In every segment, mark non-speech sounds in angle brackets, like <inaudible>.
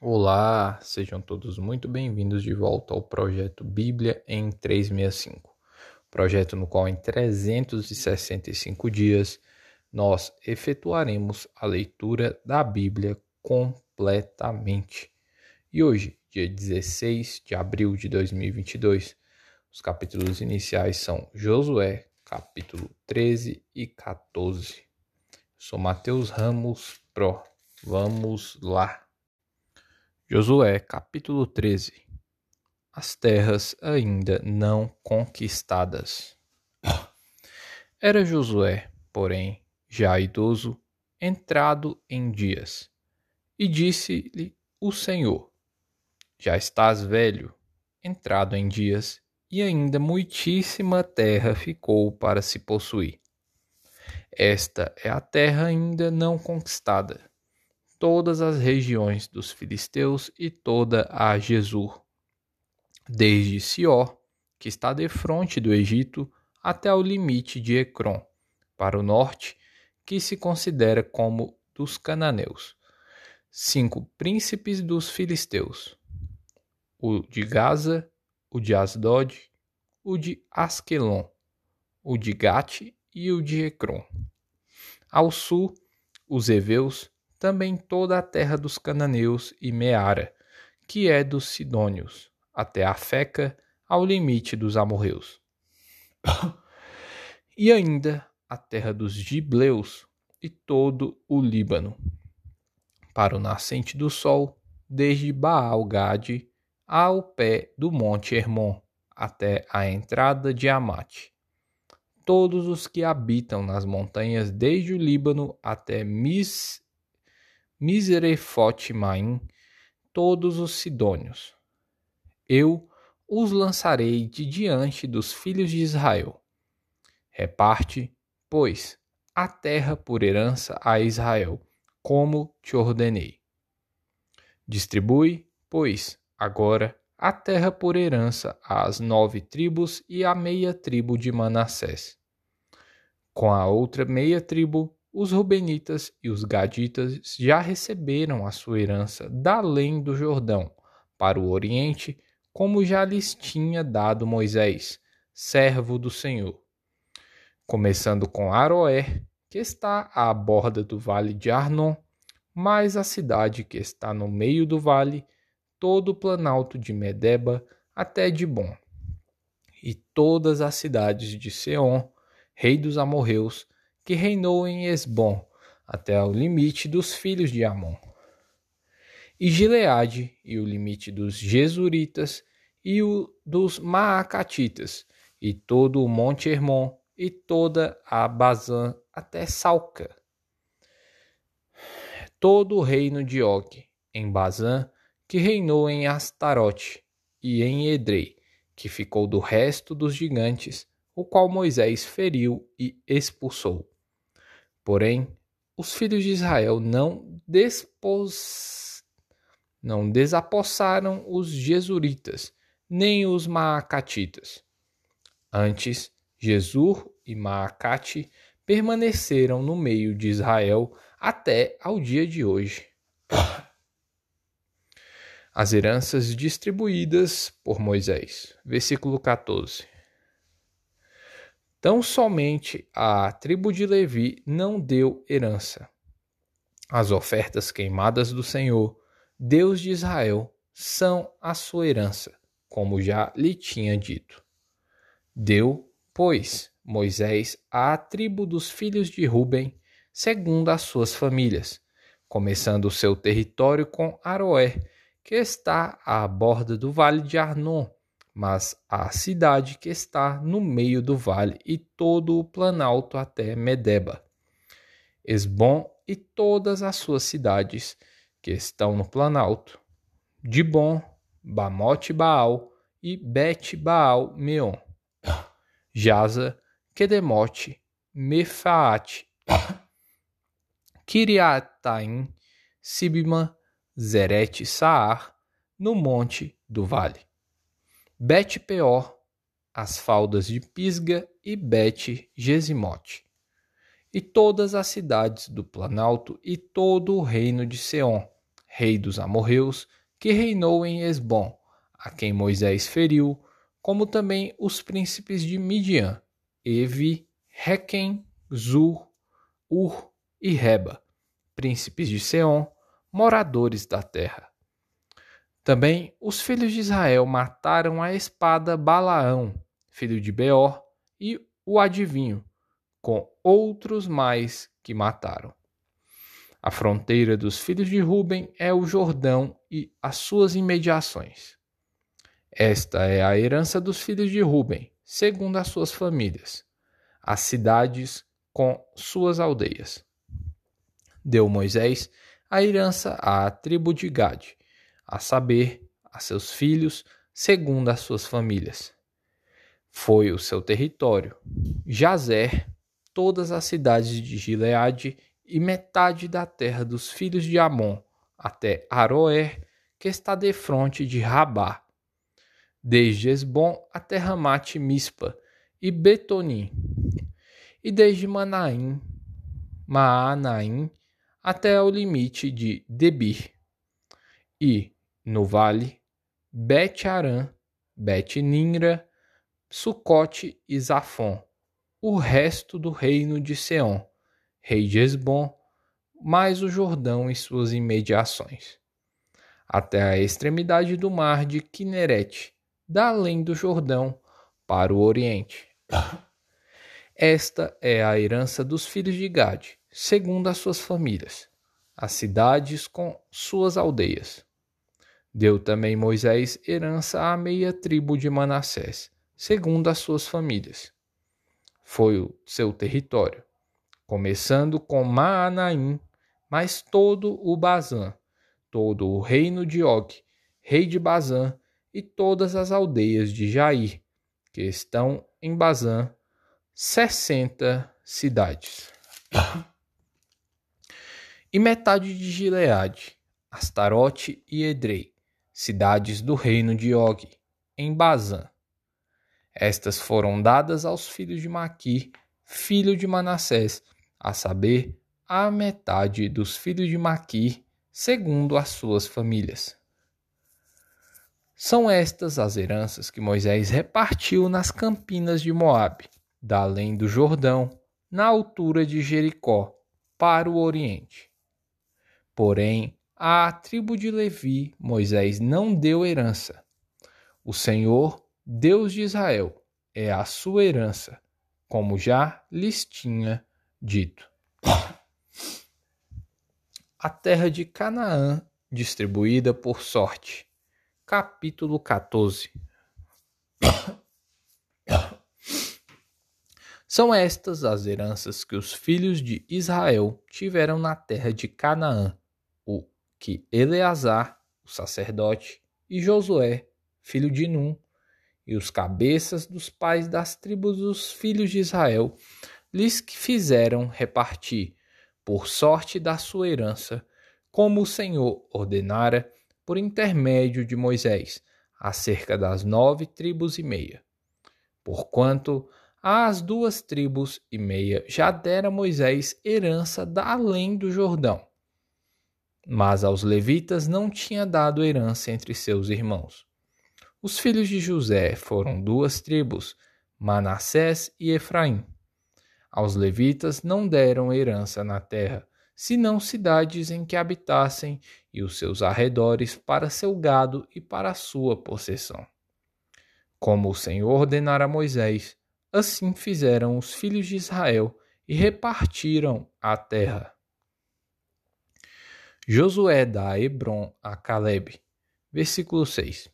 Olá, sejam todos muito bem-vindos de volta ao projeto Bíblia em 365. Projeto no qual em 365 dias nós efetuaremos a leitura da Bíblia completamente. E hoje, dia 16 de abril de 2022, os capítulos iniciais são Josué, capítulo 13 e 14. Sou Mateus Ramos Pro. Vamos lá. Josué capítulo 13 As terras ainda não conquistadas. Era Josué, porém, já idoso, entrado em dias, e disse-lhe o Senhor: Já estás velho, entrado em dias, e ainda muitíssima terra ficou para se possuir. Esta é a terra ainda não conquistada todas as regiões dos filisteus e toda a Jesur, desde Sió, que está defronte do Egito, até o limite de Ecrom, para o norte, que se considera como dos cananeus. Cinco príncipes dos filisteus: o de Gaza, o de Asdod, o de Asquelon, o de Gate e o de Ecrom. Ao sul, os heveus, também toda a terra dos cananeus e Meara, que é dos sidônios, até a Feca, ao limite dos amorreus. e ainda a terra dos gibleus e todo o Líbano, para o nascente do sol, desde Baal-Gade ao pé do monte Hermon, até a entrada de Amate. Todos os que habitam nas montanhas desde o Líbano até Mis Miserefote-Maim, todos os sidônios. Eu os lançarei de diante dos filhos de Israel. Reparte, pois, a terra por herança a Israel, como te ordenei. Distribui, pois, agora a terra por herança às nove tribos e à meia tribo de Manassés. Com a outra meia tribo os Rubenitas e os Gaditas já receberam a sua herança da além do Jordão, para o Oriente, como já lhes tinha dado Moisés, servo do Senhor. Começando com Aroé, que está à borda do vale de Arnon, mais a cidade que está no meio do vale, todo o planalto de Medeba até Dibon, e todas as cidades de Seom, rei dos amorreus, que reinou em Esbom, até o limite dos filhos de Amon. E Gileade, e o limite dos Jesuritas, e o dos Maacatitas, e todo o monte Hermon, e toda a Bazã, até Salca. Todo o reino de Og, em Bazã, que reinou em Astarote, e em Edrei, que ficou do resto dos gigantes, o qual Moisés feriu e expulsou. Porém, os filhos de Israel não, despos... não desapossaram os Jesuritas, nem os Maacatitas. Antes, Jesur e Maacate permaneceram no meio de Israel até ao dia de hoje. As heranças distribuídas por Moisés. Versículo 14. Tão somente a tribo de Levi não deu herança. As ofertas queimadas do Senhor, Deus de Israel, são a sua herança, como já lhe tinha dito. Deu, pois, Moisés à tribo dos filhos de Ruben, segundo as suas famílias, começando o seu território com Aroé, que está à borda do vale de Arnon, mas a cidade que está no meio do vale e todo o planalto até Medeba. Esbom e todas as suas cidades que estão no planalto. Dibon, Bamote Baal e Bet Baal Meon. Jaza, Kedemote, Mefaate, Kiriataim, Sibima, Zerete Saar, no monte do vale. Bet-peor, as faldas de Pisga e Bet-gesimote, e todas as cidades do Planalto e todo o reino de Seom, rei dos amorreus, que reinou em Esbom, a quem Moisés feriu, como também os príncipes de Midian, Evi, Requem, Zur, Ur e Reba, príncipes de Seom, moradores da terra. Também os filhos de Israel mataram a espada Balaão, filho de Beor, e o adivinho, com outros mais que mataram. A fronteira dos filhos de Ruben é o Jordão e as suas imediações. Esta é a herança dos filhos de Ruben, segundo as suas famílias, as cidades com suas aldeias. Deu Moisés a herança à tribo de Gade, a saber, a seus filhos, segundo as suas famílias. Foi o seu território, Jazer, todas as cidades de Gileade e metade da terra dos filhos de Amon, até Aroer, que está defronte de Rabá, desde Esbom até Ramate Mispa e Betonim, e desde Manaim, Maanaim, até o limite de Debir, e, no vale, Bet-Aram, Bet-Ninra, Sucote e Zafon, o resto do reino de Seom, rei de Esbom, mais o Jordão e suas imediações, até a extremidade do mar de Quinerete, da além do Jordão, para o oriente. Esta é a herança dos filhos de Gade, segundo as suas famílias, as cidades com suas aldeias. Deu também Moisés herança à meia tribo de Manassés, segundo as suas famílias. Foi o seu território começando com Maanaim, mas todo o Bazã, todo o reino de Og, rei de Bazã, e todas as aldeias de Jair, que estão em Bazã, sessenta cidades. e metade de Gileade, Astarote e Edrei, cidades do reino de Og, em Bazã. Estas foram dadas aos filhos de Maqui, filho de Manassés, a saber, a metade dos filhos de Maqui, segundo as suas famílias. São estas as heranças que Moisés repartiu nas campinas de Moabe, da além do Jordão, na altura de Jericó, para o oriente. Porém, à tribo de Levi, Moisés não deu herança. O Senhor, Deus de Israel, é a sua herança, como já lhes tinha dito. A terra de Canaã distribuída por sorte. Capítulo 14. São estas as heranças que os filhos de Israel tiveram na terra de Canaã, que Eleazar, o sacerdote, e Josué, filho de Num, e os cabeças dos pais das tribos dos filhos de Israel lhes fizeram repartir, por sorte da sua herança, como o Senhor ordenara por intermédio de Moisés, acerca das nove tribos e meia. Porquanto às duas tribos e meia já dera Moisés herança da além do Jordão. Mas aos levitas não tinha dado herança entre seus irmãos. Os filhos de José foram duas tribos, Manassés e Efraim. Aos levitas não deram herança na terra, senão cidades em que habitassem e os seus arredores para seu gado e para sua possessão. Como o Senhor ordenara a Moisés, assim fizeram os filhos de Israel e repartiram a terra. Josué dá Hebron a Caleb. Versículo 6.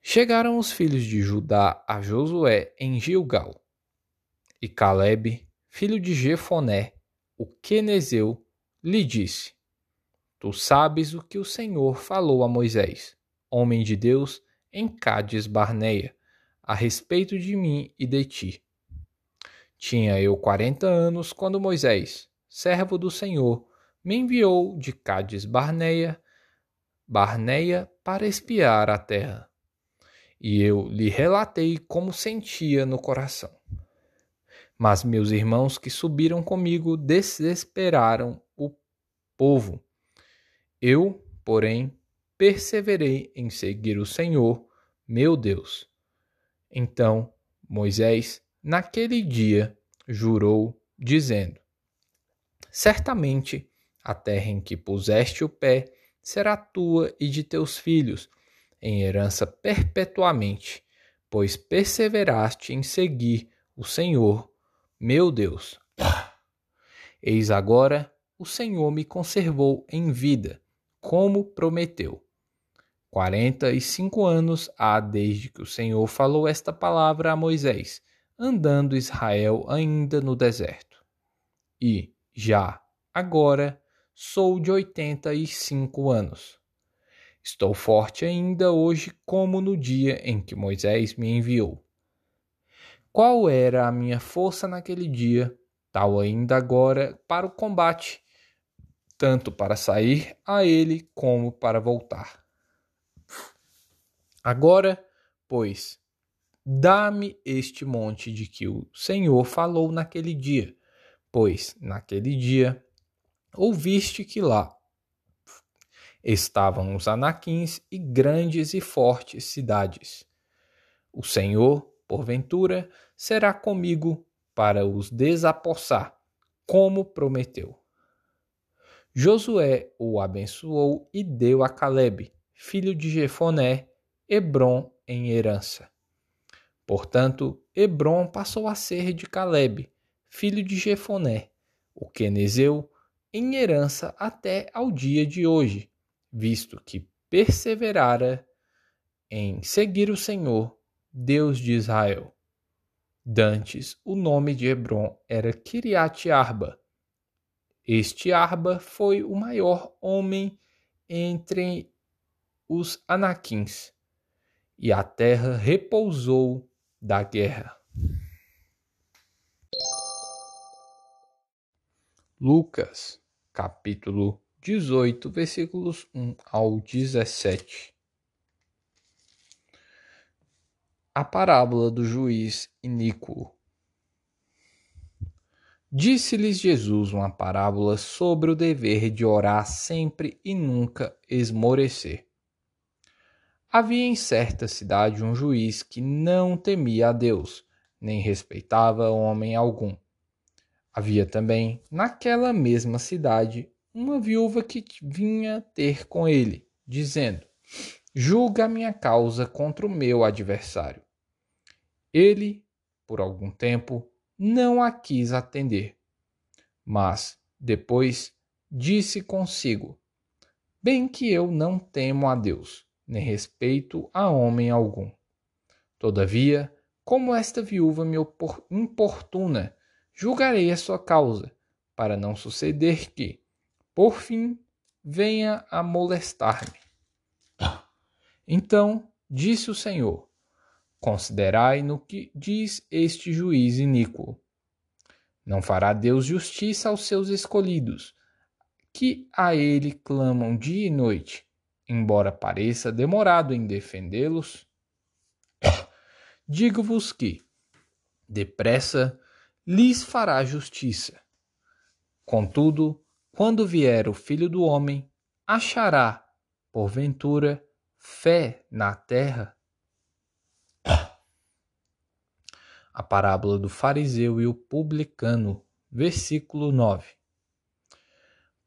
Chegaram os filhos de Judá a Josué em Gilgal e Caleb, filho de Jefoné, o quenezeu, lhe disse: Tu sabes o que o Senhor falou a Moisés, homem de Deus, em Cádiz Barneia, a respeito de mim e de ti. Tinha eu quarenta anos quando Moisés, servo do Senhor, me enviou de Cádiz Barneia, Barneia para espiar a terra. E eu lhe relatei como sentia no coração. Mas meus irmãos que subiram comigo desesperaram o povo Eu, porém, perseverei em seguir o Senhor, meu Deus. Então Moisés, naquele dia, jurou, dizendo: Certamente a terra em que puseste o pé será tua e de teus filhos, em herança perpetuamente, pois perseveraste em seguir o Senhor, meu Deus. Eis agora o Senhor me conservou em vida, como prometeu. Quarenta e cinco anos há desde que o Senhor falou esta palavra a Moisés, andando Israel ainda no deserto. E, já, agora, sou de oitenta e cinco anos. Estou forte ainda hoje, como no dia em que Moisés me enviou. Qual era a minha força naquele dia, tal ainda agora para o combate, tanto para sair a ele como para voltar. Agora, pois, dá-me este monte de que o Senhor falou naquele dia, pois naquele dia ouviste que lá estavam os anaquins e grandes e fortes cidades. O Senhor, porventura, será comigo para os desapossar, como prometeu. Josué o abençoou e deu a Caleb, filho de Jefoné, Hebron em herança. Portanto, Hebron passou a ser de Caleb, filho de Jefoné, o quenezeu, em herança até ao dia de hoje, visto que perseverara em seguir o Senhor, Deus de Israel. Dantes, o nome de Hebron era Kiriat Arba. Este Arba foi o maior homem entre os Anaquins, e a terra repousou da guerra. Lucas, capítulo 18, versículos 1 ao 17. A parábola do juiz iníquo. Disse-lhes Jesus uma parábola sobre o dever de orar sempre e nunca esmorecer. Havia em certa cidade um juiz que não temia a Deus, nem respeitava homem algum. Havia também, naquela mesma cidade, uma viúva que vinha ter com ele, dizendo: Julga a minha causa contra o meu adversário. Ele, por algum tempo, não a quis atender, mas depois disse consigo: Bem que eu não temo a Deus nem respeito a homem algum. Todavia, como esta viúva me importuna, julgarei a sua causa, para não suceder que, por fim, venha a molestar-me. <laughs> Então disse o Senhor: Considerai no que diz este juiz iníquo. Não fará Deus justiça aos seus escolhidos, que a ele clamam dia e noite embora pareça demorado em defendê-los, <coughs> digo-vos que, depressa, lhes fará justiça. Contudo, quando vier o Filho do Homem, achará, porventura, fé na terra? A parábola do fariseu e o publicano, versículo 9.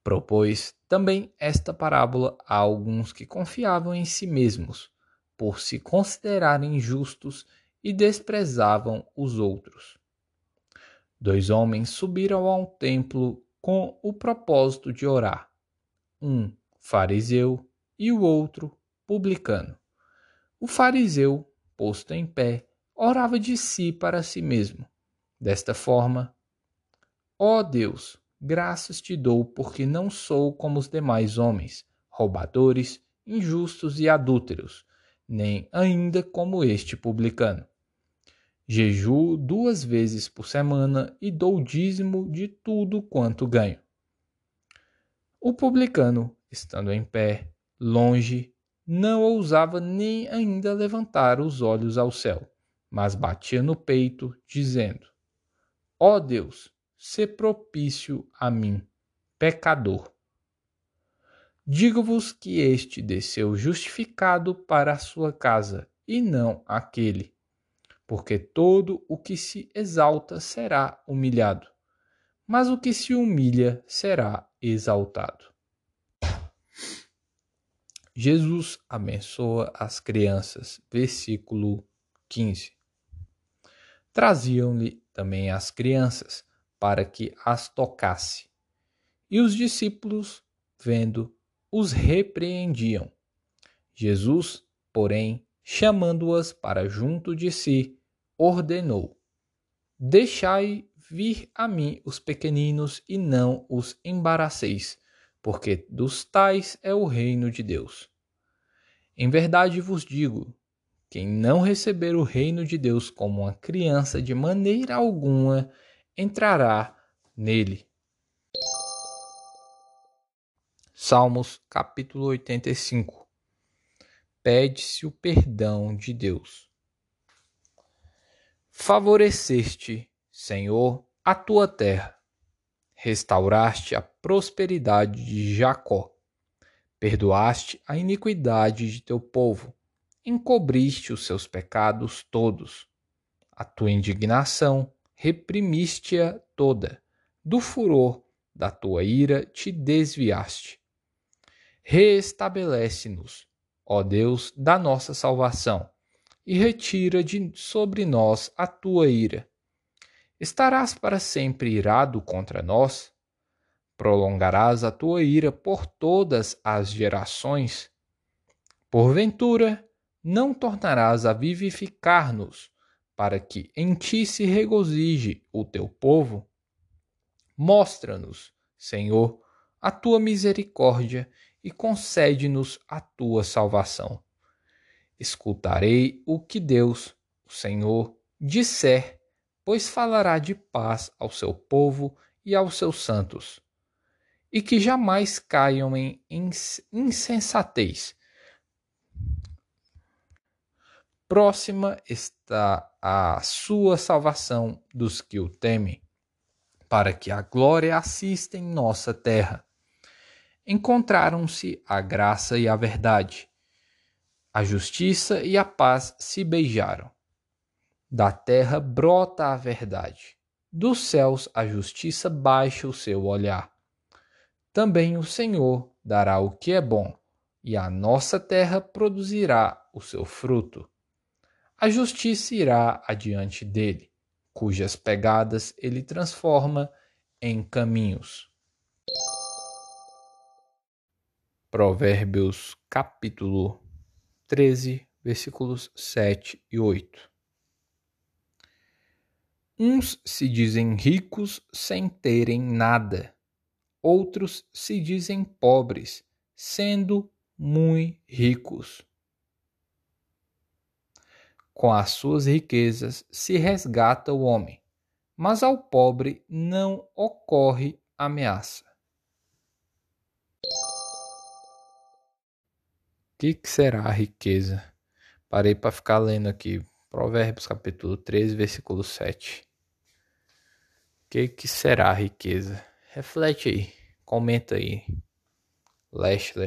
Propôs também esta parábola a alguns que confiavam em si mesmos, por se considerarem justos e desprezavam os outros. Dois homens subiram ao templo com o propósito de orar, um fariseu e o outro publicano. O fariseu, posto em pé, orava de si para si mesmo, desta forma: Ó oh Deus, Graças te dou, porque não sou como os demais homens, roubadores, injustos e adúlteros, nem ainda como este publicano. Jejuo duas vezes por semana e dou dízimo de tudo quanto ganho. O publicano, estando em pé, longe, não ousava nem ainda levantar os olhos ao céu, mas batia no peito, dizendo: Ó oh Deus, ser propício a mim, pecador. Digo-vos que este desceu justificado para a sua casa, e não aquele. Porque todo o que se exalta será humilhado, mas o que se humilha será exaltado. Jesus abençoa as crianças. Versículo 15. Traziam-lhe também as crianças, para que as tocasse. E os discípulos, vendo, os repreendiam. Jesus, porém, chamando-as para junto de si, ordenou: Deixai vir a mim os pequeninos e não os embaraceis, porque dos tais é o reino de Deus. Em verdade vos digo: quem não receber o reino de Deus como uma criança, de maneira alguma entrará nele. Salmos capítulo 85 Pede-se o perdão de Deus. Favoreceste, Senhor, a tua terra, restauraste a prosperidade de Jacó, perdoaste a iniquidade de teu povo, encobriste os seus pecados todos. A tua indignação reprimiste-a toda, do furor da tua ira te desviaste. Reestabelece-nos, ó Deus, da nossa salvação, e retira de sobre nós a tua ira. Estarás para sempre irado contra nós? Prolongarás a tua ira por todas as gerações? Porventura, não tornarás a vivificar-nos, para que em ti se regozije o teu povo? Mostra-nos, Senhor, a tua misericórdia e concede-nos a tua salvação. Escutarei o que Deus, o Senhor, disser, pois falará de paz ao seu povo e aos seus santos. E que jamais caiam em insensatez. Próxima está a sua salvação dos que o temem, para que a glória assista em nossa terra encontraram-se a graça e a verdade. A justiça e a paz se beijaram. Da terra brota a verdade. Dos céus a justiça baixa o seu olhar. Também o Senhor dará o que é bom, e a nossa terra produzirá o seu fruto. A justiça irá adiante dele, cujas pegadas ele transforma em caminhos. Provérbios capítulo 13, versículos 7 e 8. Uns se dizem ricos sem terem nada, outros se dizem pobres, sendo muito ricos. Com as suas riquezas se resgata o homem, mas ao pobre não ocorre ameaça. Que, que será a riqueza? Parei para ficar lendo aqui. Provérbios capítulo 13, versículo 7. O que, que será a riqueza? Reflete aí. Comenta aí. Leste